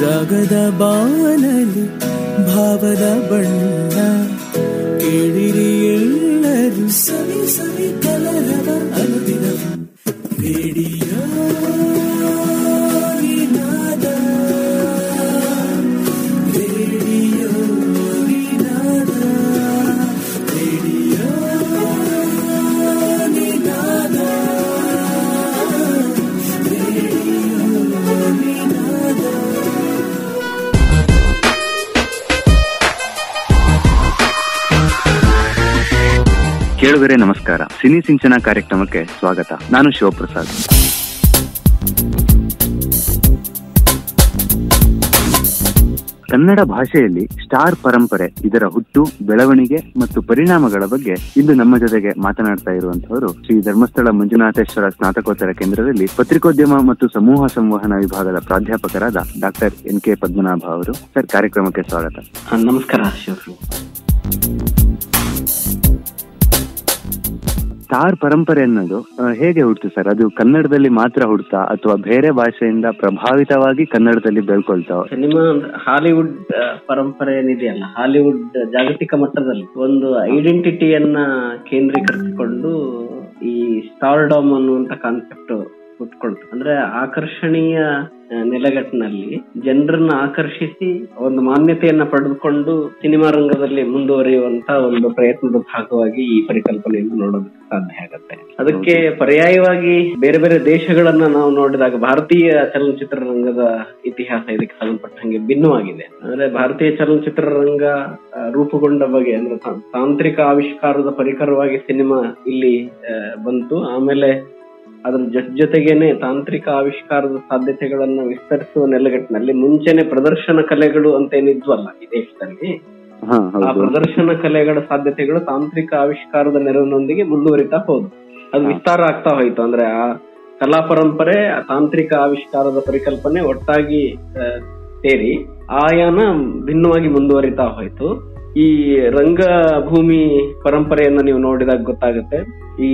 ರಾಗದ ಬಾನಲಿ ಭಾವದ ಬಣ್ಣ ಕೇಳಿರಿ ಎಲ್ಲರೂ ಸವಿ ಸವಿ ಕಲರವ ಅನುದಿನ. ರೇಡಿಯೋ. ಕೇಳುಗರೆ, ನಮಸ್ಕಾರ. ಸಿನಿ ಸಿಂಚನ ಕಾರ್ಯಕ್ರಮಕ್ಕೆ ಸ್ವಾಗತ. ನಾನು ಶಿವಪ್ರಸಾದ್. ಕನ್ನಡ ಭಾಷೆಯಲ್ಲಿ ಸ್ಟಾರ್ ಪರಂಪರೆ, ಇದರ ಹುಟ್ಟು, ಬೆಳವಣಿಗೆ ಮತ್ತು ಪರಿಣಾಮಗಳ ಬಗ್ಗೆ ಇಂದು ನಮ್ಮ ಜೊತೆಗೆ ಮಾತನಾಡ್ತಾ ಇರುವಂತವರು ಶ್ರೀ ಧರ್ಮಸ್ಥಳ ಮಂಜುನಾಥೇಶ್ವರ ಸ್ನಾತಕೋತ್ತರ ಕೇಂದ್ರದಲ್ಲಿ ಪತ್ರಿಕೋದ್ಯಮ ಮತ್ತು ಸಮೂಹ ಸಂವಹನ ವಿಭಾಗದ ಪ್ರಾಧ್ಯಾಪಕರಾದ ಡಾಕ್ಟರ್ ಎನ್ ಕೆ ಪದ್ಮನಾಭ ಅವರು. ಸರ್, ಕಾರ್ಯಕ್ರಮಕ್ಕೆ ಸ್ವಾಗತ. ನಮಸ್ಕಾರ ಸ್ಟಾರ್ ಪರಂಪರೆ ಅನ್ನೋದು ಹೇಗೆ ಹುಡ್ತು ಸರ್? ಅದು ಕನ್ನಡದಲ್ಲಿ ಮಾತ್ರ ಹುಡ್ತಾ, ಅಥವಾ ಬೇರೆ ಭಾಷೆಯಿಂದ ಪ್ರಭಾವಿತವಾಗಿ ಕನ್ನಡದಲ್ಲಿ ಬೆಳ್ಕೊಳ್ತಾವ? ಸಿನಿಮಾ ಹಾಲಿವುಡ್ ಪರಂಪರೆ ಏನಿದೆಯಲ್ಲ, ಹಾಲಿವುಡ್ ಜಾಗತಿಕ ಮಟ್ಟದಲ್ಲಿ ಒಂದು ಐಡೆಂಟಿಟಿಯನ್ನ ಕೇಂದ್ರೀಕರಿಸಿಕೊಂಡು ಈ ಸ್ಟಾರ್ಡಮ್ ಅನ್ನುವಂತ ಕಾನ್ಸೆಪ್ಟ್ ಹುಟ್ಕೊಳ್ತು ಅಂದ್ರೆ ಆಕರ್ಷಣೀಯ ನೆಲೆಗಟ್ಟಿನಲ್ಲಿ ಜನರನ್ನ ಆಕರ್ಷಿಸಿ ಒಂದು ಮಾನ್ಯತೆಯನ್ನ ಪಡೆದುಕೊಂಡು ಸಿನಿಮಾ ರಂಗದಲ್ಲಿ ಮುಂದುವರಿಯುವಂತ ಒಂದು ಪ್ರಯತ್ನದ ಭಾಗವಾಗಿ ಈ ಪರಿಕಲ್ಪನೆಯನ್ನು ನೋಡೋದಕ್ಕೆ ಸಾಧ್ಯ ಆಗತ್ತೆ. ಅದಕ್ಕೆ ಪರ್ಯಾಯವಾಗಿ ಬೇರೆ ಬೇರೆ ದೇಶಗಳನ್ನ ನಾವು ನೋಡಿದಾಗ ಭಾರತೀಯ ಚಲನಚಿತ್ರ ರಂಗದ ಇತಿಹಾಸ ಇದಕ್ಕೆ ಸಂಬಂಧಪಟ್ಟಂಗೆ ಭಿನ್ನವಾಗಿದೆ. ಅಂದ್ರೆ ಭಾರತೀಯ ಚಲನಚಿತ್ರ ರಂಗ ರೂಪುಗೊಂಡ ಬಗೆ ಅಂದ್ರೆ ತಾಂತ್ರಿಕ ಆವಿಷ್ಕಾರದ ಪರಿಕರವಾಗಿ ಸಿನಿಮಾ ಇಲ್ಲಿ ಬಂತು. ಆಮೇಲೆ ಅದ್ರ ಜೊತೆ ಜೊತೆಗೇನೆ ತಾಂತ್ರಿಕ ಆವಿಷ್ಕಾರದ ಸಾಧ್ಯತೆಗಳನ್ನ ವಿಸ್ತರಿಸುವ ನೆಲೆಗಟ್ಟಿನಲ್ಲಿ ಮುಂಚೆನೆ ಪ್ರದರ್ಶನ ಕಲೆಗಳು ಅಂತ ಏನಿದ್ವಲ್ಲ ಈ ದೇಶದಲ್ಲಿ. ಆ ಪ್ರದರ್ಶನ ಕಲೆಗಳ ಸಾಧ್ಯತೆಗಳು ತಾಂತ್ರಿಕ ಆವಿಷ್ಕಾರದ ನೆರವಿನೊಂದಿಗೆ ಮುಂದುವರಿತಾ ಹೋದು. ಅದು ವಿಸ್ತಾರ ಆಗ್ತಾ ಹೋಯ್ತು. ಅಂದ್ರೆ ಆ ಕಲಾ ಪರಂಪರೆ ಆ ತಾಂತ್ರಿಕ ಆವಿಷ್ಕಾರದ ಪರಿಕಲ್ಪನೆ ಒಟ್ಟಾಗಿ ಸೇರಿ ಆಯಾನ ಭಿನ್ನವಾಗಿ ಮುಂದುವರಿತಾ ಹೋಯ್ತು. ಈ ರಂಗಭೂಮಿ ಪರಂಪರೆಯನ್ನ ನೀವು ನೋಡಿದಾಗ ಗೊತ್ತಾಗುತ್ತೆ. ಈ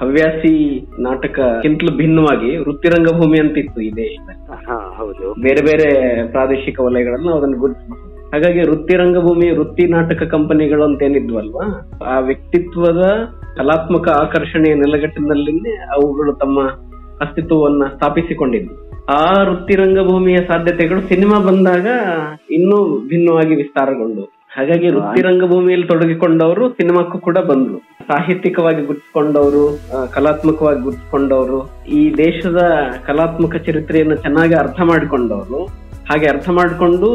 ಹವ್ಯಾಸಿ ನಾಟಕಕ್ಕಿಂತಲೂ ಭಿನ್ನವಾಗಿ ವೃತ್ತಿ ರಂಗಭೂಮಿ ಅಂತ ಇತ್ತು ಈ ದೇಶದಲ್ಲಿ ಬೇರೆ ಬೇರೆ ಪ್ರಾದೇಶಿಕ ವಲಯಗಳನ್ನ ಅದನ್ನು ಗುರುತಿಸಬಹುದು. ಹಾಗಾಗಿ ವೃತ್ತಿ ರಂಗಭೂಮಿ ವೃತ್ತಿ ನಾಟಕ ಕಂಪನಿಗಳು ಅಂತ ಏನಿದ್ವಲ್ವಾ ಆ ವ್ಯಕ್ತಿತ್ವದ ಕಲಾತ್ಮಕ ಆಕರ್ಷಣೆಯ ನೆಲೆಗಟ್ಟಿನಲ್ಲಿನೇ ಅವುಗಳು ತಮ್ಮ ಅಸ್ತಿತ್ವವನ್ನ ಸ್ಥಾಪಿಸಿಕೊಂಡಿದ್ವು. ಆ ವೃತ್ತಿ ರಂಗಭೂಮಿಯ ಸಾಧ್ಯತೆಗಳು ಸಿನಿಮಾ ಬಂದಾಗ ಇನ್ನೂ ಭಿನ್ನವಾಗಿ ವಿಸ್ತಾರಗೊಂಡು ಹಾಗಾಗಿ ವೃತ್ತಿ ರಂಗಭೂಮಿಯಲ್ಲಿ ತೊಡಗಿಕೊಂಡವರು ಸಿನಿಮಾಕ್ಕೂ ಕೂಡ ಬಂದ್ರು. ಸಾಹಿತ್ಯಿಕವಾಗಿ ಗುರ್ತಿಕೊಂಡವರು ಕಲಾತ್ಮಕವಾಗಿ ಗುರ್ತಿಕೊಂಡವರು ಈ ದೇಶದ ಕಲಾತ್ಮಕ ಚರಿತ್ರೆಯನ್ನು ಚೆನ್ನಾಗಿ ಅರ್ಥ ಮಾಡಿಕೊಂಡವರು. ಹಾಗೆ ಅರ್ಥ ಮಾಡಿಕೊಂಡು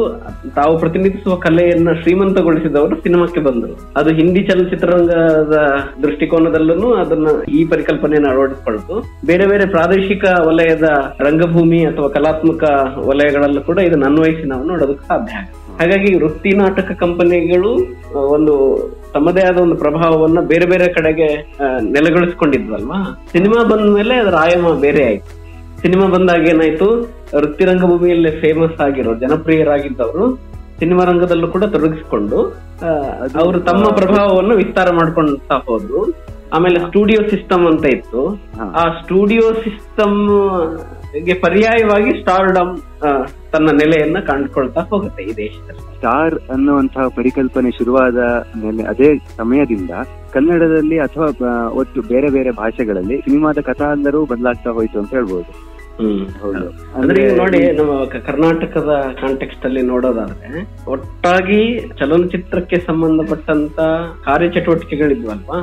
ತಾವು ಪ್ರತಿನಿಧಿಸುವ ಕಲೆಯನ್ನ ಶ್ರೀಮಂತಗೊಳಿಸಿದವರು ಸಿನಿಮಾಕ್ಕೆ ಬಂದರು. ಅದು ಹಿಂದಿ ಚಲನಚಿತ್ರರಂಗದ ದೃಷ್ಟಿಕೋನದಲ್ಲೂ ಅದನ್ನ ಈ ಪರಿಕಲ್ಪನೆಯನ್ನು ಅಳವಡಿಸಿಕೊಳ್ತು ಬೇರೆ ಬೇರೆ ಪ್ರಾದೇಶಿಕ ವಲಯದ ರಂಗಭೂಮಿ ಅಥವಾ ಕಲಾತ್ಮಕ ವಲಯಗಳಲ್ಲೂ ಕೂಡ ಇದನ್ನ ಅನ್ವಯಿಸಿ ನಾವು ನೋಡೋದಕ್ಕೆ ಸಾಧ್ಯ ಆಗುತ್ತೆ. ಹಾಗಾಗಿ ವೃತ್ತಿ ನಾಟಕ ಕಂಪನಿಗಳು ಒಂದು ತಮ್ಮದೇ ಆದ ಒಂದು ಪ್ರಭಾವವನ್ನ ಬೇರೆ ಬೇರೆ ಕಡೆಗೆ ನೆಲೆಗೊಳಿಸ್ಕೊಂಡಿದ್ವಲ್ವಾ? ಸಿನಿಮಾ ಬಂದ ಮೇಲೆ ಅದರ ಆಯಾಮ ಬೇರೆ ಆಯ್ತು. ಸಿನಿಮಾ ಬಂದಾಗ ಏನಾಯ್ತು? ವೃತ್ತಿ ರಂಗಭೂಮಿಯಲ್ಲಿ ಫೇಮಸ್ ಆಗಿರೋ ಜನಪ್ರಿಯರಾಗಿದ್ದವರು ಸಿನಿಮಾ ರಂಗದಲ್ಲೂ ಕೂಡ ತೊಡಗಿಸಿಕೊಂಡು ಅವರು ತಮ್ಮ ಪ್ರಭಾವವನ್ನು ವಿಸ್ತಾರ ಮಾಡ್ಕೊಂತಾ ಹೋದ್ರು. ಆಮೇಲೆ ಸ್ಟುಡಿಯೋ ಸಿಸ್ಟಮ್ ಅಂತ ಇತ್ತು. ಆ ಸ್ಟುಡಿಯೋ ಸಿಸ್ಟಮ್ ಗೆ ಪರ್ಯಾಯವಾಗಿ ಸ್ಟಾರ್ಡಮ್ ತನ್ನ ನೆಲೆಯನ್ನ ಕಂಡುಕೊಳ್ತಾ ಹೋಗುತ್ತೆ ಈ ದೇಶದಲ್ಲಿ. ಸ್ಟಾರ್ ಅನ್ನುವಂತಹ ಪರಿಕಲ್ಪನೆ ಶುರುವಾದ ಮೇಲೆ ಅದೇ ಸಮಯದಿಂದ ಕನ್ನಡದಲ್ಲಿ ಅಥವಾ ಒಟ್ಟು ಬೇರೆ ಬೇರೆ ಭಾಷೆಗಳಲ್ಲಿ ಸಿನಿಮಾದ ಕಥಾಂಧರೂ ಬದಲಾಗ್ತಾ ಹೋಯ್ತು ಅಂತ ಹೇಳ್ಬೋದು. ಹೌದು. ಅಂದ್ರೆ ನೋಡಿ ನಮ್ಮ ಕರ್ನಾಟಕದ ಕಾಂಟೆಕ್ಸ್ಟ್ ಅಲ್ಲಿ ನೋಡೋದಾದ್ರೆ ಒಟ್ಟಾಗಿ ಚಲನಚಿತ್ರಕ್ಕೆ ಸಂಬಂಧಪಟ್ಟಂತ ಕಾರ್ಯಚಟುವಟಿಕೆಗಳಿದ್ವಲ್ವಾ?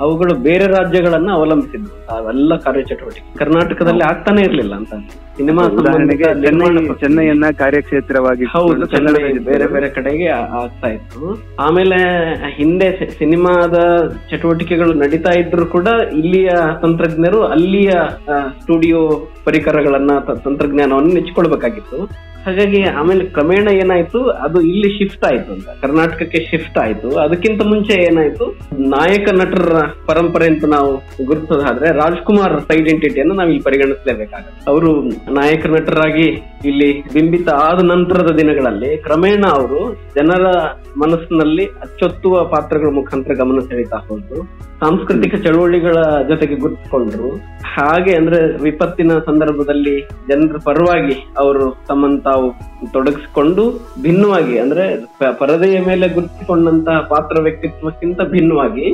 ಅವುಗಳು ಬೇರೆ ರಾಜ್ಯಗಳನ್ನ ಅವಲಂಬಿಸಿದ್ವು. ಅವೆಲ್ಲ ಕಾರ್ಯಚಟುವಟಿಕೆ. ಕರ್ನಾಟಕದಲ್ಲಿ ಆಗ್ತಾನೆ ಇರ್ಲಿಲ್ಲ ಅಂತ. ಸಿನಿಮಾ ಚೆನ್ನೈಯನ್ನ ಕಾರ್ಯಕ್ಷೇತ್ರವಾಗಿ ಹೌದು ಚೆನ್ನೈ ಬೇರೆ ಬೇರೆ ಕಡೆಗೆ ಆಗ್ತಾ ಇತ್ತು. ಆಮೇಲೆ ಹಿಂದೆ ಸಿನಿಮಾದ ಚಟುವಟಿಕೆಗಳು ನಡೀತಾ ಇದ್ರು ಕೂಡ ಇಲ್ಲಿಯ ತಂತ್ರಜ್ಞರು ಅಲ್ಲಿಯ ಸ್ಟುಡಿಯೋ ಪರಿಕರಗಳನ್ನ ತಂತ್ರಜ್ಞಾನವನ್ನು ನೆಚ್ಕೊಳ್ಬೇಕಾಗಿತ್ತು ಹಾಗಾಗಿ ಆಮೇಲೆ ಕ್ರಮೇಣ ಏನಾಯ್ತು? ಅದು ಇಲ್ಲಿ ಶಿಫ್ಟ್ ಆಯ್ತು ಅಂತ. ಕರ್ನಾಟಕಕ್ಕೆ ಶಿಫ್ಟ್ ಆಯ್ತು. ಅದಕ್ಕಿಂತ ಮುಂಚೆ ಏನಾಯ್ತು? ನಾಯಕ ನಟರ ಪರಂಪರೆ ಅಂತ ನಾವು ಗುರುತಿಸೋದಾದ್ರೆ ರಾಜ್ಕುಮಾರ್ ಐಡೆಂಟಿಟಿಯನ್ನು ನಾವು ಇಲ್ಲಿ ಪರಿಗಣಿಸಲೇಬೇಕಾಗುತ್ತೆ. ಅವರು ನಾಯಕ ನಟರಾಗಿ ಇಲ್ಲಿ ಬಿಂಬಿತ ಆದ ನಂತರದ ದಿನಗಳಲ್ಲಿ ಕ್ರಮೇಣ ಅವರು ಜನರ ಮನಸ್ಸಿನಲ್ಲಿ ಅಚ್ಚೊತ್ತುವ ಪಾತ್ರಗಳ ಮುಖಾಂತರ ಗಮನ ಸೆಳೀತಾ ಹೋದ್ರು. ಸಾಂಸ್ಕೃತಿಕ ಚಳುವಳಿಗಳ ಜೊತೆಗೆ ಗುರುತಿಸಿಕೊಂಡ್ರು. ಹಾಗೆ ಅಂದ್ರೆ ವಿಪತ್ತಿನ ಸಂದರ್ಭದಲ್ಲಿ ಜನರ ಪರವಾಗಿ ಅವರು ತಮ್ಮನ್ನು ತಾವು ತೊಡಗಿಸಿಕೊಂಡು ಭಿನ್ನವಾಗಿ, ಅಂದ್ರೆ ಪರದೆಯ ಮೇಲೆ ಗುರುತಿಸಿಕೊಂಡಂತಹ ಪಾತ್ರ ವ್ಯಕ್ತಿತ್ವಕ್ಕಿಂತ ಭಿನ್ನವಾಗಿ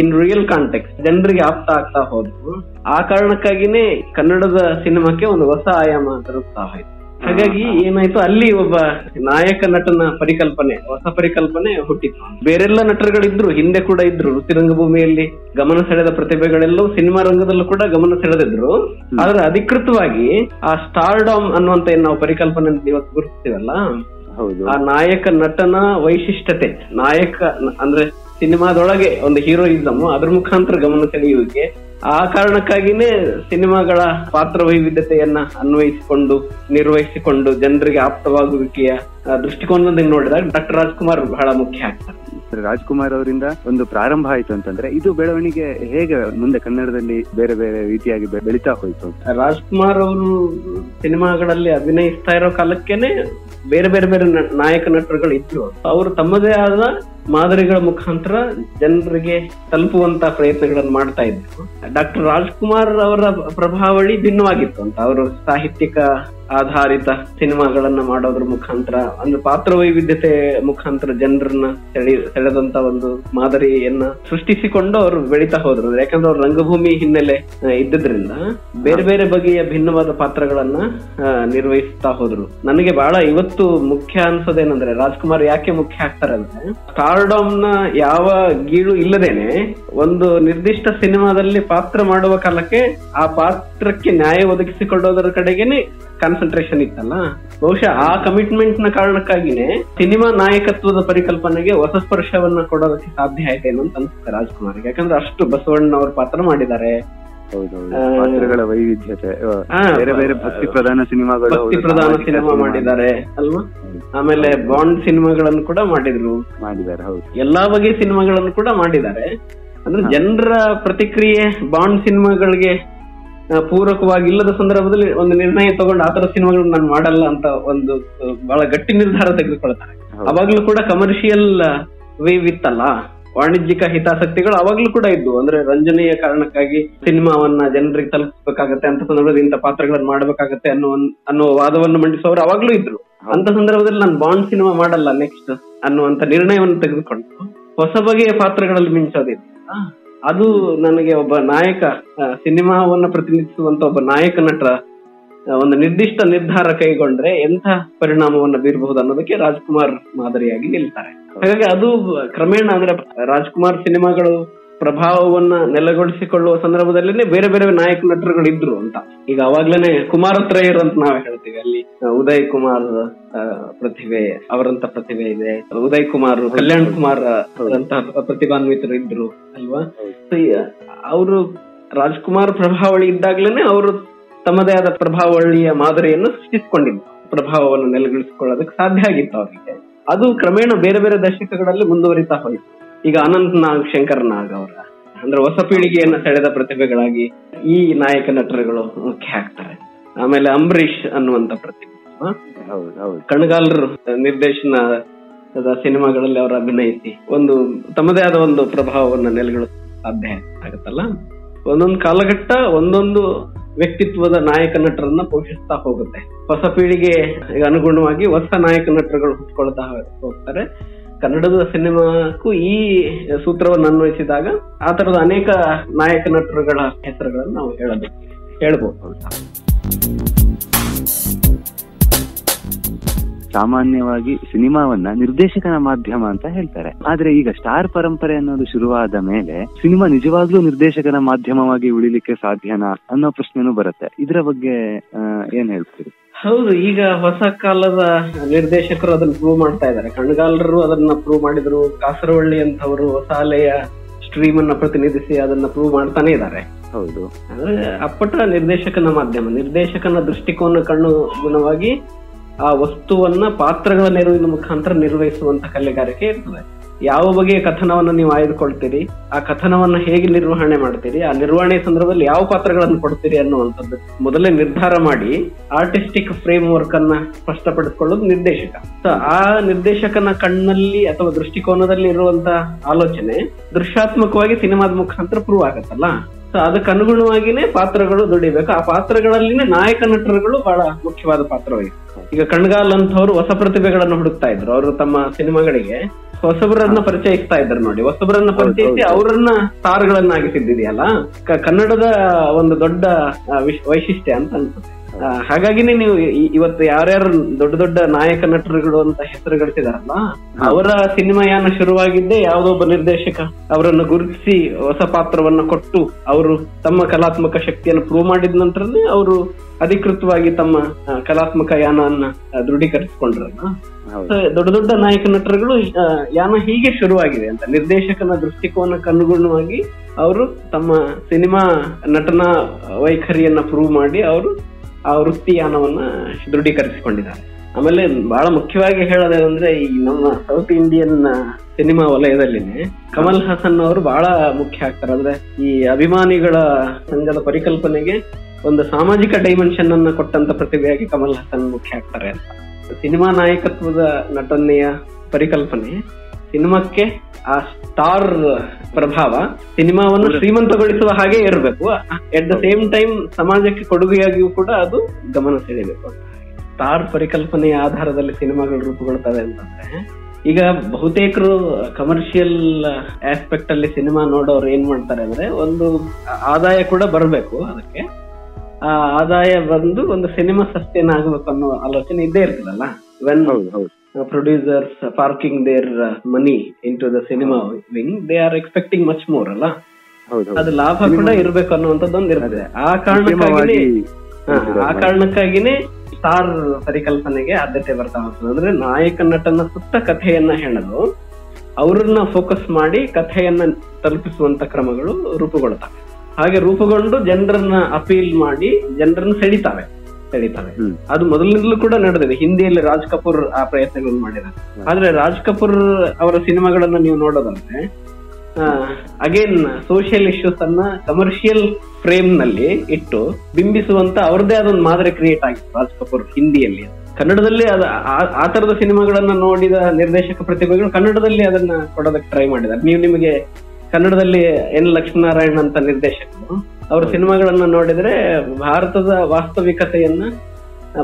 ಇನ್ ರಿಯಲ್ ಕಾಂಟೆಕ್ಸ್ಟ್ ಜನರಿಗೆ ಆಪ್ತ ಆಗ್ತಾ ಹೋದ್ರು. ಆ ಕಾರಣಕ್ಕಾಗಿನೇ ಕನ್ನಡದ ಸಿನಿಮಾಕ್ಕೆ ಒಂದು ಹೊಸ ಆಯಾಮ ತರುತ್ತಾ ಹೋಯ್ತು ಹಾಗಾಗಿ ಏನಾಯ್ತು ಅಲ್ಲಿ ಒಬ್ಬ ನಾಯಕ ನಟನ ಪರಿಕಲ್ಪನೆ ಹೊಸ ಪರಿಕಲ್ಪನೆ ಹುಟ್ಟಿತ್ತು. ಬೇರೆಲ್ಲ ನಟರುಗಳಿದ್ರು ಹಿಂದೆ ಕೂಡ ಇದ್ರು. ರಂಗಭೂಮಿಯಲ್ಲಿ ಗಮನ ಸೆಳೆದ ಪ್ರತಿಭೆಗಳೆಲ್ಲವೂ ಸಿನಿಮಾ ರಂಗದಲ್ಲೂ ಕೂಡ ಗಮನ ಸೆಳೆದಿದ್ರು. ಆದ್ರೆ ಅಧಿಕೃತವಾಗಿ ಆ ಸ್ಟಾರ್ಡಾಮ್ ಅನ್ನುವಂತ ಏನ್ ನಾವು ಪರಿಕಲ್ಪನೆ ಇವತ್ತು ಗುರುತಿಸ್ತೀವಲ್ಲ? ಹೌದು. ಆ ನಾಯಕ ನಟನ ವೈಶಿಷ್ಟ್ಯತೆ ನಾಯಕ ಅಂದ್ರೆ ಸಿನಿಮಾದೊಳಗೆ ಒಂದು ಹೀರೋಯಿಸಮ್ ಅದ್ರ ಮುಖಾಂತರ ಗಮನ ಸೆಳೆಯುವಿಕೆ. ಆ ಕಾರಣಕ್ಕಾಗಿನೇ ಸಿನಿಮಾಗಳ ಪಾತ್ರ ವೈವಿಧ್ಯತೆಯನ್ನ ಅನ್ವಯಿಸಿಕೊಂಡು, ನಿರ್ವಹಿಸಿಕೊಂಡು ಜನರಿಗೆ ಆಪ್ತವಾಗುವಿಕೆಯ ದೃಷ್ಟಿಕೋನದಿಂದ ನೋಡಿದಾಗ ಡಾಕ್ಟರ್ ರಾಜ್ಕುಮಾರ್ ಬಹಳ ಮುಖ್ಯ ಆಗ್ತಾರೆ. ರಾಜ್ಕುಮಾರ್ ಅವರಿಂದ ಒಂದು ಪ್ರಾರಂಭ ಆಯ್ತು ಅಂತಂದ್ರೆ ಇದು ಬೆಳವಣಿಗೆ ಹೇಗೆ ಮುಂದೆ ಕನ್ನಡದಲ್ಲಿ ಬೇರೆ ಬೇರೆ ರೀತಿಯಾಗಿ ಬೆಳೀತಾ ಹೋಯ್ತು ರಾಜ್ಕುಮಾರ್ ಅವರು ಸಿನಿಮಾಗಳಲ್ಲಿ ಅಭಿನಯಿಸ್ತಾ ಇರೋ ಕಾಲಕ್ಕೇನೆ ಬೇರೆ ಬೇರೆ ಬೇರೆ ನಾಯಕ ನಟರುಗಳು ಇದ್ರು. ಅವರು ತಮ್ಮದೇ ಆದ ಮಾದರಿಗಳ ಮುಖಾಂತರ ಜನರಿಗೆ ತಲುಪುವಂತ ಪ್ರಯತ್ನಗಳನ್ನು ಮಾಡ್ತಾ ಇದ್ರು. ಡಾಕ್ಟರ್ ರಾಜ್ಕುಮಾರ್ ಅವರ ಪ್ರಭಾವಳಿ ಭಿನ್ನವಾಗಿತ್ತು ಅಂತ. ಅವರು ಸಾಹಿತ್ಯಿಕ ಆಧಾರಿತ ಸಿನಿಮಾಗಳನ್ನ ಮಾಡೋದ್ರ ಮುಖಾಂತರ, ಅಂದ್ರೆ ಪಾತ್ರ ವೈವಿಧ್ಯತೆ ಮುಖಾಂತರ ಜನರನ್ನ ಸೆಳಿ, ಸೆಳೆದಂತ ಒಂದು ಮಾದರಿಯನ್ನ ಸೃಷ್ಟಿಸಿಕೊಂಡು ಅವರು ಬೆಳೀತಾ ಹೋದ್ರು. ಯಾಕಂದ್ರೆ ಅವ್ರ ರಂಗಭೂಮಿ ಹಿನ್ನೆಲೆ ಇದ್ದಿದ್ರಿಂದ ಬೇರೆ ಬೇರೆ ಬಗೆಯ ಭಿನ್ನವಾದ ಪಾತ್ರಗಳನ್ನ ನಿರ್ವಹಿಸ್ತಾ ಹೋದ್ರು. ನನಗೆ ಬಹಳ ಇವತ್ತು ಮುಖ್ಯ ಅನ್ಸೋದೇನಂದ್ರೆ, ರಾಜ್ಕುಮಾರ್ ಯಾಕೆ ಮುಖ್ಯ ಆಗ್ತಾರೆ ಅಂದ್ರೆ ಸ್ಟಾರ್ಡಮ್ನ ಯಾವ ಗೀಳು ಇಲ್ಲದೇನೆ ಒಂದು ನಿರ್ದಿಷ್ಟ ಸಿನಿಮಾದಲ್ಲಿ ಪಾತ್ರ ಮಾಡುವ ಕಾಲಕ್ಕೆ ಆ ಪಾತ್ರಕ್ಕೆ ನ್ಯಾಯ ಒದಗಿಸಿಕೊಳ್ಳೋದರ ಕಡೆಗೇನೆ ಕಾನ್ಸಂಟ್ರೇಷನ್ ಇತ್ತಲ್ಲ ಬಹುಶಃ ಆ ಕಮಿಟ್ಮೆಂಟ್ನ ಕಾರಣಕ್ಕಾಗಿನೇ ಸಿನಿಮಾ ನಾಯಕತ್ವದ ಪರಿಕಲ್ಪನೆಗೆ ಹೊಸ ಸ್ಪರ್ಶವನ್ನ ಕೊಡೋದಕ್ಕೆ ಸಾಧ್ಯ ಆಯ್ತೇನೋ ಅಂತ ಅನ್ಸುತ್ತೆ ರಾಜ್ಕುಮಾರ್ಗೆ? ಯಾಕಂದ್ರೆ ಅಷ್ಟು ಬಸವಣ್ಣ ಅವ್ರ ಪಾತ್ರ ಮಾಡಿದ್ದಾರೆ. ಪಾತ್ರಗಳ ವೈವಿಧ್ಯತೆ ಬೇರೆ ಬೇರೆ ಭಕ್ತಿ ಪ್ರಧಾನ ಸಿನಿಮಾಗಳು ಭಕ್ತಿ ಪ್ರಧಾನ ಸಿನಿಮಾ ಮಾಡಿದ್ದಾರೆ ಅಲ್ವಾ? ಆಮೇಲೆ ಬಾಂಡ್ ಸಿನಿಮಾಗಳನ್ನು ಕೂಡ ಮಾಡಿದ್ರು. ಮಾಡಿದ್ದಾರೆ ಹೌದು. ಎಲ್ಲಾ ಬಗೆಯ ಸಿನಿಮಾಗಳನ್ನು ಕೂಡ ಮಾಡಿದ್ದಾರೆ. ಅಂದ್ರೆ ಜನರ ಪ್ರತಿಕ್ರಿಯೆ ಬಾಂಡ್ ಸಿನಿಮಾಗಳಿಗೆ ಪೂರಕವಾಗಿ ಇಲ್ಲದ ಸಂದರ್ಭದಲ್ಲಿ ಒಂದು ನಿರ್ಣಯ ತಗೊಂಡು ಆತರ ಸಿನಿಮಾಗಳನ್ನ ನಾನು ಮಾಡಲ್ಲ ಅಂತ ಒಂದು ಬಹಳ ಗಟ್ಟಿ ನಿರ್ಧಾರ ತೆಗೆದುಕೊಳ್ತಾರೆ. ಅವಾಗ್ಲೂ ಕೂಡ ಕಮರ್ಷಿಯಲ್ ವೇವ್ ಇತ್ತಲ್ಲ? ವಾಣಿಜ್ಯಿಕ ಹಿತಾಸಕ್ತಿಗಳು ಅವಾಗ್ಲೂ ಕೂಡ ಇದ್ವು. ಅಂದ್ರೆ ರಂಜನೆಯ ಕಾರಣಕ್ಕಾಗಿ ಸಿನಿಮಾವನ್ನ ಜನರಿಗೆ ತಲುಪಬೇಕಾಗತ್ತೆ ಅಂತ ಸಂದರ್ಭದಲ್ಲಿ ಇಂಥ ಪಾತ್ರಗಳನ್ನ ಮಾಡಬೇಕಾಗತ್ತೆ ಅನ್ನೋ ಅನ್ನೋ ವಾದವನ್ನು ಮಂಡಿಸುವವರು ಅವಾಗ್ಲೂ ಇದ್ರು. ಅಂತ ಸಂದರ್ಭದಲ್ಲಿ ನಾನು ಬಾಂಡ್ ಸಿನಿಮಾ ಮಾಡಲ್ಲ ನೆಕ್ಸ್ಟ್ ಅನ್ನುವಂತ ನಿರ್ಣಯವನ್ನು ತೆಗೆದುಕೊಂಡು ಹೊಸ ಬಗೆಯ ಪಾತ್ರಗಳಲ್ಲಿ ಮಿಂಚೋದಿಲ್ಲ ಅದು ನನಗೆ ಒಬ್ಬ ನಾಯಕ ಸಿನಿಮಾವನ್ನು ಪ್ರತಿನಿಧಿಸುವಂತ ಒಬ್ಬ ನಾಯಕ ನಟ ಒಂದು ನಿರ್ದಿಷ್ಟ ನಿರ್ಧಾರ ಕೈಗೊಂಡ್ರೆ ಎಂಥ ಪರಿಣಾಮವನ್ನ ಬೀರಬಹುದು ಅನ್ನೋದಕ್ಕೆ ರಾಜ್ಕುಮಾರ್ ಮಾದರಿಯಾಗಿ ನಿಲ್ತಾರೆ. ಹಾಗಾಗಿ ಅದು ಕ್ರಮೇಣ ಅಂದ್ರೆ ರಾಜ್ಕುಮಾರ್ ಸಿನಿಮಾಗಳು ಪ್ರಭಾವವನ್ನ ನೆಲೆಗೊಳಿಸಿಕೊಳ್ಳುವ ಸಂದರ್ಭದಲ್ಲೇನೆ ಬೇರೆ ಬೇರೆ ನಾಯಕ ನಟರುಗಳು ಇದ್ರು ಅಂತ. ಈಗ ಅವಾಗ್ಲೇನೆ ಕುಮಾರತ್ರಯರು ಅಂತ ನಾವ್ ಹೇಳ್ತೀವಿ. ಅಲ್ಲಿ ಉದಯ್ ಕುಮಾರ್ ಪ್ರತಿಭೆ ಅವರಂತ ಪ್ರತಿಭೆ ಇದೆ. ಉದಯ್ ಕುಮಾರ್ ಕಲ್ಯಾಣ್ ಕುಮಾರ್ ಅಂತ ಪ್ರತಿಭಾನ್ವಿತರು ಇದ್ರು ಅಲ್ವಾ? ಅವರು ರಾಜ್ಕುಮಾರ್ ಪ್ರಭಾವಳಿ ಇದ್ದಾಗ್ಲೇನೆ ಅವರು ತಮ್ಮದೇ ಆದ ಪ್ರಭಾವಳಿಯ ಮಾದರಿಯನ್ನು ಸೃಷ್ಟಿಸಿಕೊಂಡಿದ್ರು. ಪ್ರಭಾವವನ್ನು ನೆಲೆಗೊಳಿಸಿಕೊಳ್ಳೋದಕ್ಕೆ ಸಾಧ್ಯ ಆಗಿತ್ತು ಅವರಿಗೆ. ಅದು ಕ್ರಮೇಣ ಬೇರೆ ಬೇರೆ ದಶಕಗಳಲ್ಲಿ ಮುಂದುವರಿತಾ ಹೋಯಿತು. ಈಗ ಅನಂತ್ ನಾಗ್ ಶಂಕರ್ ನಾಗ್ ಅವರ. ಅಂದ್ರೆ ಹೊಸ ಪೀಳಿಗೆಯನ್ನ ಸೆಳೆದ ಪ್ರತಿಭೆಗಳಾಗಿ ಈ ನಾಯಕ ನಟರುಗಳು ಮುಖ್ಯ ಆಗ್ತಾರೆ. ಆಮೇಲೆ ಅಂಬರೀಷ್ ಅನ್ನುವಂತ ಪ್ರತಿಭೆ ಅಲ್ವಾ? ಹೌದು ಹೌದು. ಕಣಗಾಲರು ನಿರ್ದೇಶನ ಸಿನಿಮಾಗಳಲ್ಲಿ ಅವರು ಅಭಿನಯಿಸಿ ಒಂದು ತಮ್ಮದೇ ಆದ ಒಂದು ಪ್ರಭಾವವನ್ನು ನೆಲೆಗಳು ಸಾಧ್ಯ ಆಗುತ್ತಲ್ಲ? ಒಂದೊಂದು ಕಾಲಘಟ್ಟ ಒಂದೊಂದು ವ್ಯಕ್ತಿತ್ವದ ನಾಯಕ ನಟರನ್ನ ಪೋಷಿಸ್ತಾ ಹೋಗುತ್ತೆ. ಹೊಸ ಪೀಳಿಗೆ ಅನುಗುಣವಾಗಿ ಹೊಸ ನಾಯಕ ನಟರುಗಳು ಹುಟ್ಕೊಳ್ತಾ ಹೋಗ್ತಾರೆ. ಕನ್ನಡದ ಸಿನಿಮಾಕ್ಕೂ ಈ ಸೂತ್ರವನ್ನು ಅನ್ವಯಿಸಿದಾಗ ಆ ತರದ ಅನೇಕ ನಾಯಕ ನಟರುಗಳ ಹೆಸರುಗಳನ್ನು ನಾವು ಹೇಳಬೇಕು. ಹೇಳ್ಬೋದು. ಸಾಮಾನ್ಯವಾಗಿ ಸಿನಿಮಾವನ್ನ ನಿರ್ದೇಶಕನ ಮಾಧ್ಯಮ ಅಂತ ಹೇಳ್ತಾರೆ. ಆದ್ರೆ ಈಗ ಸ್ಟಾರ್ ಪರಂಪರೆ ಅನ್ನೋದು ಶುರುವಾದ ಮೇಲೆ ಸಿನಿಮಾ ನಿಜವಾಗ್ಲೂ ನಿರ್ದೇಶಕನ ಮಾಧ್ಯಮವಾಗಿ ಉಳಿಲಿಕ್ಕೆ ಸಾಧ್ಯನಾ ಅನ್ನೋ ಪ್ರಶ್ನೆನೂ ಬರುತ್ತೆ. ಇದರ ಬಗ್ಗೆ ಏನ್ ಹೇಳ್ತೀರಿ? ಹೌದು ಈಗ ಹೊಸ ಕಾಲದ ನಿರ್ದೇಶಕರು ಅದನ್ನ ಪ್ರೂವ್ ಮಾಡ್ತಾ ಇದ್ದಾರೆ. ಕಣ್ಗಾಲರು ಅದನ್ನ ಪ್ರೂವ್ ಮಾಡಿದ್ರು. ಕಾಸರವಳ್ಳಿ ಅಂತವರು ಹೊಸ ಅಲೆಯ ಸ್ಟ್ರೀಮ್ ಅನ್ನ ಪ್ರತಿನಿಧಿಸಿ ಅದನ್ನ ಪ್ರೂವ್ ಮಾಡ್ತಾನೆ ಇದ್ದಾರೆ. ಹೌದು. ಅಂದ್ರೆ ಅಪ್ಪಟ ನಿರ್ದೇಶಕನ ಮಾಧ್ಯಮ ನಿರ್ದೇಶಕನ ದೃಷ್ಟಿಕೋನ ಕಣ್ಣು ಗುಣವಾಗಿ ಆ ವಸ್ತುವನ್ನ ಪಾತ್ರಗಳ ನೆರವಿನ ಮುಖಾಂತರ ನಿರ್ವಹಿಸುವಂತ ಕಲೆಗಾರಿಕೆ ಇರ್ತದೆ. ಯಾವ ಬಗೆಯ ಕಥನವನ್ನ ನೀವು ಆಯ್ದುಕೊಳ್ತೀರಿ, ಆ ಕಥನವನ್ನ ಹೇಗೆ ನಿರ್ವಹಣೆ ಮಾಡ್ತೀರಿ, ಆ ನಿರ್ವಹಣೆ ಸಂದರ್ಭದಲ್ಲಿ ಯಾವ ಪಾತ್ರಗಳನ್ನು ಕೊಡ್ತೀರಿ ಅನ್ನುವಂಥದ್ದು ಮೊದಲೇ ನಿರ್ಧಾರ ಮಾಡಿ ಆರ್ಟಿಸ್ಟಿಕ್ ಫ್ರೇಮ್ ವರ್ಕ್ ಅನ್ನ ಸ್ಪಷ್ಟಪಡಿಸಿಕೊಳ್ಳೋದು ನಿರ್ದೇಶಕ. ಸೊ ಆ ನಿರ್ದೇಶಕನ ಕಣ್ಣಲ್ಲಿ ಅಥವಾ ದೃಷ್ಟಿಕೋನದಲ್ಲಿ ಇರುವಂತಹ ಆಲೋಚನೆ ದೃಶ್ಯಾತ್ಮಕವಾಗಿ ಸಿನಿಮಾದ ಮುಖಾಂತರ ಪ್ರೂವ್ ಆಗತ್ತಲ್ಲ. ಸೊ ಅದಕ್ಕೆ ಅನುಗುಣವಾಗಿನೇ ಪಾತ್ರಗಳು ದುಡಿಬೇಕು. ಆ ಪಾತ್ರಗಳಲ್ಲಿನೇ ನಾಯಕ ನಟರುಗಳು ಬಹಳ ಮುಖ್ಯವಾದ ಪಾತ್ರ ಈಗ ಕಣ್ಗಾಲ್ ಅಂತವ್ರು ಹೊಸ ಪ್ರತಿಭೆಗಳನ್ನು ಹುಡುಕ್ತಾ ಇದ್ರು. ಅವರು ತಮ್ಮ ಸಿನಿಮಾಗಳಿಗೆ ಹೊಸಬರನ್ನ ಪರಿಚಯಿಸ್ತಾ ಇದ್ರು ನೋಡಿ. ಹೊಸಬರನ್ನ ಪರಿಚಯಿಸಿ ಅವರನ್ನ ಸ್ಟಾರ್ಗಳನ್ನಾಗಿಸಿದ್ದಿದೆಯಲ್ಲ ಕನ್ನಡದ ಒಂದು ದೊಡ್ಡ ವೈಶಿಷ್ಟ್ಯ ಅಂತ ಅನ್ಸುತ್ತೆ. ಹಾಗಾಗಿನೇ ನೀವು ಇವತ್ತು ಯಾರ್ಯಾರು ದೊಡ್ಡ ದೊಡ್ಡ ನಾಯಕ ನಟರುಗಳು ಅಂತ ಹೆಸರು ಗಳಿಸಿದಾರಲ್ಲ ಅವರ ಸಿನಿಮಾ ಯಾನ ಶುರುವಾಗಿದ್ದೇ ಯಾವುದೋ ಒಬ್ಬ ನಿರ್ದೇಶಕ ಅವರನ್ನು ಗುರುತಿಸಿ ಹೊಸ ಪಾತ್ರವನ್ನ ಕೊಟ್ಟು ಅವರು ತಮ್ಮ ಕಲಾತ್ಮಕ ಶಕ್ತಿಯನ್ನು ಪ್ರೂವ್ ಮಾಡಿದ ನಂತರನೇ ಅವರು ಅಧಿಕೃತವಾಗಿ ತಮ್ಮ ಕಲಾತ್ಮಕ ಯಾನವನ್ನ ದೃಢೀಕರಿಸಿಕೊಂಡ್ರಲ್ಲ. ದೊಡ್ಡ ದೊಡ್ಡ ನಾಯಕ ನಟರುಗಳು ಯಾನ ಹೀಗೆ ಶುರುವಾಗಿದೆ ಅಂತ. ನಿರ್ದೇಶಕನ ದೃಷ್ಟಿಕೋನಕ್ಕೆ ಅನುಗುಣವಾಗಿ ಅವರು ತಮ್ಮ ಸಿನಿಮಾ ನಟನಾ ವೈಖರಿಯನ್ನ ಪ್ರೂವ್ ಮಾಡಿ ಅವರು ಆ ವೃತ್ತಿ ಯಾನವನ್ನ ದೃಢೀಕರಿಸಿಕೊಂಡಿದ್ದಾರೆ. ಆಮೇಲೆ ಬಹಳ ಮುಖ್ಯವಾಗಿ ಹೇಳೋದೇನಂದ್ರೆ ಈ ನಮ್ಮ ಸೌತ್ ಇಂಡಿಯನ್ ಸಿನಿಮಾ ವಲಯದಲ್ಲಿನೇ ಕಮಲ್ ಹಾಸನ್ ಅವರು ಬಹಳ ಮುಖ್ಯ ಆಗ್ತಾರೆ ಅಂದ್ರೆ ಈ ಅಭಿಮಾನಿಗಳ ಸಂಘದ ಪರಿಕಲ್ಪನೆಗೆ ಒಂದು ಸಾಮಾಜಿಕ ಡೈಮೆನ್ಷನ್ ಅನ್ನ ಕೊಟ್ಟಂತ ಪ್ರತಿಭೆಯಾಗಿ ಕಮಲ್ ಹಾಸನ್ ಮುಖ್ಯ ಆಗ್ತಾರೆ ಅಂತ. ಸಿನಿಮಾ ನಾಯಕತ್ವದ ನಟನೆಯ ಪರಿಕಲ್ಪನೆ ಸಿನಿಮಾಕ್ಕೆ ಆ ಸ್ಟಾರ್ ಪ್ರಭಾವ ಸಿನಿಮಾವನ್ನು ಶ್ರೀಮಂತಗೊಳಿಸುವ ಹಾಗೆ ಇರಬೇಕು. ಎಟ್ ದ ಸೇಮ್ ಟೈಮ್ ಸಮಾಜಕ್ಕೆ ಕೊಡುಗೆಯಾಗಿಯೂ ಕೂಡ ಅದು ಗಮನ ಸೆಳೆಯಬೇಕು. ಸ್ಟಾರ್ ಪರಿಕಲ್ಪನೆಯ ಆಧಾರದಲ್ಲಿ ಸಿನಿಮಾಗಳು ರೂಪುಗೊಳ್ತವೆ ಅಂತಂದ್ರೆ ಈಗ ಬಹುತೇಕರು ಕಮರ್ಷಿಯಲ್ ಆಸ್ಪೆಕ್ಟ್ ಅಲ್ಲಿ ಸಿನಿಮಾ ನೋಡೋರು ಏನ್ ಮಾಡ್ತಾರೆ ಅಂದ್ರೆ ಒಂದು ಆದಾಯ ಕೂಡ ಬರಬೇಕು ಅದಕ್ಕೆ. ಆ ಆದಾಯ ಬಂದು ಒಂದು ಸಿನಿಮಾ ಸಸ್ಟೇನ್ ಆಗ್ಬೇಕು ಅನ್ನೋ ಆಲೋಚನೆ ಇದ್ದೇ ಇರ್ತದಲ್ಲ? When producers parking their money into the cinema wing they are expecting much more ಅಲ್ಲ? ಅದು ಲಾಭ ಕೂಡ ಇರ್ಬೇಕು ಅನ್ನುವಂಥದ್ದೊಂದು ಇರ್ತದೆ. ಆ ಕಾರಣಕ್ಕಾಗಿ ಆ ಕಾರಣಕ್ಕಾಗಿನೇ ಸ್ಟಾರ್ ಪರಿಕಲ್ಪನೆಗೆ ಆದ್ಯತೆ ಬರ್ತಾ ಹೋಗ್ತದೆ ಅಂದ್ರೆ ನಾಯಕ ನಟನ ಸುತ್ತ ಕಥೆಯನ್ನ ಹೇಳಲು ಅವ್ರನ್ನ ಫೋಕಸ್ ಮಾಡಿ ಕಥೆಯನ್ನ ತಲುಪಿಸುವಂತ ಕ್ರಮಗಳು ರೂಪುಗೊಳ್ತವೆ ಹಾಗೆ ರೂಪುಗೊಂಡು ಜನರನ್ನ ಅಪೀಲ್ ಮಾಡಿ ಜನರನ್ನ ಸೆಳಿತಾವೆ. ಸೆಳಿತಾವೆ ಹ್ಮ್. ಅದು ಮೊದಲಿನಿಂದಲೂ ಕೂಡ ನಡೆದಿದೆ. ಹಿಂದಿಯಲ್ಲಿ ರಾಜ್ ಕಪೂರ್ ಆ ಪ್ರಯತ್ನಗಳನ್ನು ಮಾಡಿದ್ದಾರೆ. ಆದ್ರೆ ರಾಜ್ ಕಪೂರ್ ಅವರ ಸಿನಿಮಾಗಳನ್ನ ನೀವು ನೋಡೋದಂದ್ರೆ ಅಗೇನ್ ಸೋಷಿಯಲ್ ಇಶ್ಯೂಸ್ ಅನ್ನ ಕಮರ್ಷಿಯಲ್ ಫ್ರೇಮ್ನಲ್ಲಿ ಇಟ್ಟು ಬಿಂಬಿಸುವಂತ ಅವ್ರದೇ ಆದ ಒಂದು ಮಾದರಿ ಕ್ರಿಯೇಟ್ ಆಗಿತ್ತು ರಾಜ್ ಕಪೂರ್ ಹಿಂದಿಯಲ್ಲಿ. ಕನ್ನಡದಲ್ಲಿ ಅದ ಆ- ಆ ತರದ ಸಿನಿಮಾಗಳನ್ನ ನೋಡಿದ ನಿರ್ದೇಶಕ ಪ್ರತಿಭೆಗಳು ಕನ್ನಡದಲ್ಲಿ ಅದನ್ನ ಕೊಡೋದಕ್ಕೆ ಟ್ರೈ ಮಾಡಿದ್ದಾರೆ. ನೀವು ನಿಮಗೆ ಕನ್ನಡದಲ್ಲಿ ಎನ್ ಲಕ್ಷ್ಮೀನಾರಾಯಣ್ ಅಂತ ನಿರ್ದೇಶಕರು ಅವ್ರ ಸಿನಿಮಾಗಳನ್ನ ನೋಡಿದ್ರೆ ಭಾರತದ ವಾಸ್ತವಿಕತೆಯನ್ನ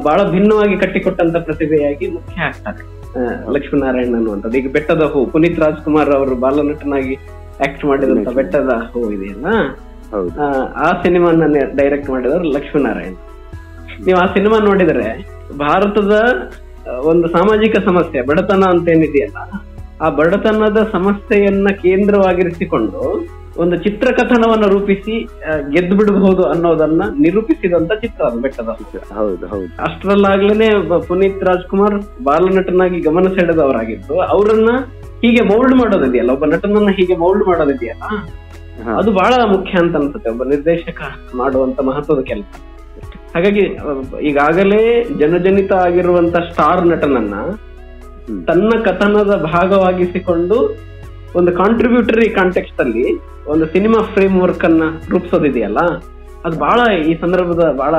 ಬಹಳ ಭಿನ್ನವಾಗಿ ಕಟ್ಟಿಕೊಟ್ಟಂತ ಪ್ರತಿಭೆಯಾಗಿ ಮುಖ್ಯ ಆಗ್ತಾರೆ. ಲಕ್ಷ್ಮೀನಾರಾಯಣ್ ಅನ್ನುವಂಥದ್ದು. ಈಗ ಬೆಟ್ಟದ ಹೂ ಪುನೀತ್ ರಾಜ್ಕುಮಾರ್ ಅವರು ಬಾಲನಟನಾಗಿ ಆಕ್ಟ್ ಮಾಡಿದಂತ ಬೆಟ್ಟದ ಹೂ ಇದೆಯಲ್ಲ? ಆ ಸಿನಿಮಾನ ಡೈರೆಕ್ಟ್ ಮಾಡಿದವರು ಲಕ್ಷ್ಮೀನಾರಾಯಣ್. ನೀವು ಆ ಸಿನಿಮಾ ನೋಡಿದ್ರೆ ಭಾರತದ ಒಂದು ಸಾಮಾಜಿಕ ಸಮಸ್ಯೆ ಬಡತನ ಅಂತ ಏನಿದೆಯಲ್ಲ ಆ ಬಡತನದ ಸಮಸ್ಯೆಯನ್ನ ಕೇಂದ್ರವಾಗಿರಿಸಿಕೊಂಡು ಒಂದು ಚಿತ್ರಕಥನವನ್ನ ರೂಪಿಸಿ ಗೆದ್ದು ಬಿಡಬಹುದು ಅನ್ನೋದನ್ನ ನಿರೂಪಿಸಿದಂತ ಚಿತ್ರ ಅದು ಬೆಟ್ಟದ. ಹೌದು ಹೌದು. ಅಷ್ಟರಲ್ಲಾಗ್ಲೇನೆ ಪುನೀತ್ ರಾಜ್ಕುಮಾರ್ ಬಾಲನಟನಾಗಿ ಗಮನ ಸೆಳೆದವರಾಗಿದ್ದು ಅವರನ್ನ ಹೀಗೆ ಮೌಲ್ಡ್ ಮಾಡೋದಿದೆಯಲ್ಲ ಒಬ್ಬ ನಟನನ್ನ ಹೀಗೆ ಮೌಲ್ಡ್ ಮಾಡೋದಿದೆಯಲ್ಲ ಅದು ಬಹಳ ಮುಖ್ಯ ಅಂತ ಅನ್ಸುತ್ತೆ ಒಬ್ಬ ನಿರ್ದೇಶಕ ಮಾಡುವಂತ ಮಹತ್ವದ ಕೆಲಸ. ಹಾಗಾಗಿ ಈಗಾಗಲೇ ಜನಜನಿತ ಆಗಿರುವಂತ ಸ್ಟಾರ್ ನಟನನ್ನ ತನ್ನ ಕಥನದ ಭಾಗವಾಗಿಸಿಕೊಂಡು ಒಂದು ಕಾಂಟ್ರಿಬ್ಯೂಟರಿ ಕಾಂಟೆಕ್ಸ್ಟ್ ಅಲ್ಲಿ ಒಂದು ಸಿನಿಮಾ ಫ್ರೇಮ್ ವರ್ಕ್ ಅನ್ನ ರೂಪಿಸೋದಿದೆಯಲ್ಲ? ಅದು ಬಹಳ ಈ ಸಂದರ್ಭದ ಬಹಳ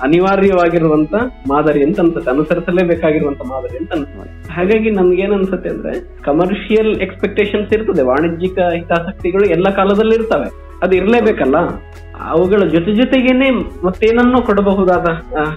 ಅನಿವಾರ್ಯವಾಗಿರುವಂತ ಮಾದರಿ ಅಂತ ಅನ್ಸುತ್ತೆ. ಅನುಸರಿಸಲೇಬೇಕಾಗಿರುವಂತ ಮಾದರಿ ಅಂತ ಅನ್ಸುತ್ತೆ. ಹಾಗಾಗಿ ನಮ್ಗೇನ್ ಅನ್ಸುತ್ತೆ ಅಂದ್ರೆ ಕಮರ್ಷಿಯಲ್ ಎಕ್ಸ್ಪೆಕ್ಟೇಷನ್ಸ್ ಇರ್ತದೆ. ವಾಣಿಜ್ಯಿಕ ಹಿತಾಸಕ್ತಿಗಳು ಎಲ್ಲ ಕಾಲದಲ್ಲಿ ಇರ್ತವೆ ಅದು ಇರ್ಲೇಬೇಕಲ್ಲ? ಅವುಗಳ ಜೊತೆ ಜೊತೆಗೇನೆ ಮತ್ತೇನನ್ನೋ ಕೊಡಬಹುದಾದ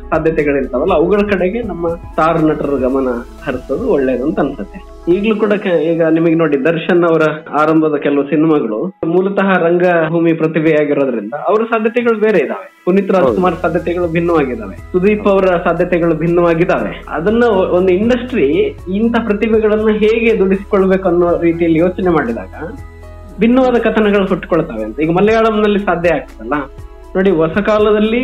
ಸಾಧ್ಯತೆಗಳಿರ್ತಾವಲ್ಲ, ಅವುಗಳ ಕಡೆಗೆ ನಮ್ಮ ಸ್ಟಾರ್ ನಟರ ಗಮನ ಹರಿಸೋದು ಒಳ್ಳೇದು ಅಂತ ಅನ್ಸುತ್ತೆ. ಈಗ್ಲೂ ಕೂಡ ಈಗ ನಿಮಗೆ ನೋಡಿ ದರ್ಶನ್ ಅವರ ಆರಂಭದ ಕೆಲವು ಸಿನಿಮಾಗಳು ಮೂಲತಃ ರಂಗಭೂಮಿ ಪ್ರತಿಭೆಯಾಗಿರೋದ್ರಿಂದ ಅವರ ಸಾಧ್ಯತೆಗಳು ಬೇರೆ ಇದಾವೆ. ಪುನೀತ್ ರಾಜ್ಕುಮಾರ್ ಸಾಧ್ಯತೆಗಳು ಭಿನ್ನವಾಗಿದ್ದಾವೆ ಸುದೀಪ್ ಅವರ ಸಾಧ್ಯತೆಗಳು ಭಿನ್ನವಾಗಿದ್ದಾವೆ ಅದನ್ನ ಒಂದು ಇಂಡಸ್ಟ್ರಿ ಇಂಥ ಪ್ರತಿಭೆಗಳನ್ನ ಹೇಗೆ ದುಡಿಸಿಕೊಳ್ಬೇಕು ಅನ್ನೋ ರೀತಿಯಲ್ಲಿ ಯೋಚನೆ ಮಾಡಿದಾಗ ಭಿನ್ನವಾದ ಕಥನಗಳು ಹುಟ್ಟುಕೊಳ್ತವೆ ಅಂತ. ಈಗ ಮಲಯಾಳಂನಲ್ಲಿ ಸಾಧ್ಯ ಆಗ್ತದಲ್ಲ? ನೋಡಿ ಹೊಸ ಕಾಲದಲ್ಲಿ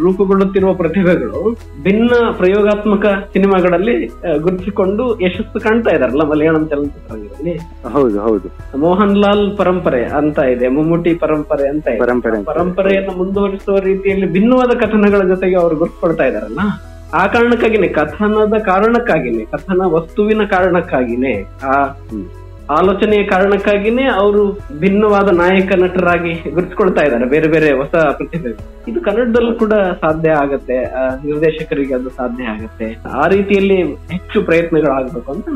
ರೂಪುಗೊಳ್ಳುತ್ತಿರುವ ಪ್ರತಿಭೆಗಳು ಭಿನ್ನ ಪ್ರಯೋಗಾತ್ಮಕ ಸಿನಿಮಾಗಳಲ್ಲಿ ಗುರುತಿಸಿಕೊಂಡು ಯಶಸ್ಸು ಕಾಣ್ತಾ ಇದಾರಲ್ಲ ಮಲಯಾಳಂ ಚಲನಚಿತ್ರರಂಗದಲ್ಲಿ? ಹೌದು ಹೌದು. ಮೋಹನ್ ಲಾಲ್ ಪರಂಪರೆ ಅಂತ ಇದೆ ಮಮ್ಮೂಟಿ ಪರಂಪರೆ ಅಂತ ಇದೆ. ಪರಂಪರೆ. ಪರಂಪರೆಯನ್ನು ಮುಂದುವರಿಸುವ ರೀತಿಯಲ್ಲಿ ಭಿನ್ನವಾದ ಕಥನಗಳ ಜೊತೆಗೆ ಅವರು ಗುರುತಿಸ್ಕೊಳ್ತಾ ಇದಾರಲ್ಲ ಆ ಕಾರಣಕ್ಕಾಗಿನೇ ಕಥನದ ಕಾರಣಕ್ಕಾಗಿನೇ ಕಥನ ವಸ್ತುವಿನ ಕಾರಣಕ್ಕಾಗಿನೇ ಆ. ಆಲೋಚನೆಯ ಕಾರಣಕ್ಕಾಗಿನೇ ಅವರು ಭಿನ್ನವಾದ ನಾಯಕ ನಟರಾಗಿ ಗುರುತಿಸ್ಕೊಳ್ತಾ ಇದ್ದಾರೆ, ಬೇರೆ ಬೇರೆ ಹೊಸ ಪ್ರತಿಭೆ ಇದು ಕನ್ನಡದಲ್ಲೂ ಕೂಡ ಸಾಧ್ಯ ಆಗತ್ತೆ ನಿರ್ದೇಶಕರಿಗೆ ಅದು ಸಾಧ್ಯ ಆಗತ್ತೆ. ಆ ರೀತಿಯಲ್ಲಿ ಹೆಚ್ಚು ಪ್ರಯತ್ನಗಳಾಗಬೇಕು ಅಂತ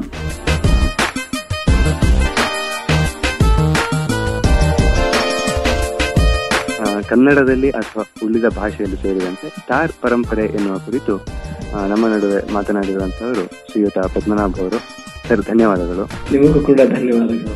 ಕನ್ನಡದಲ್ಲಿ ಅಥವಾ ಉಳಿದ ಭಾಷೆಯಲ್ಲಿ ಸೇರಿದಂತೆ ಸ್ಟಾರ್ ಪರಂಪರೆ ಎನ್ನುವ ಕುರಿತು ನಮ್ಮ ನಡುವೆ ಮಾತನಾಡಿರುವಂತವರು ಶ್ರೀಯುತ ಪದ್ಮನಾಭ್ ಅವರು. ಸರ್ ಧನ್ಯವಾದಗಳು. ನಿಮಗೂ ಕೂಡ ಧನ್ಯವಾದಗಳು.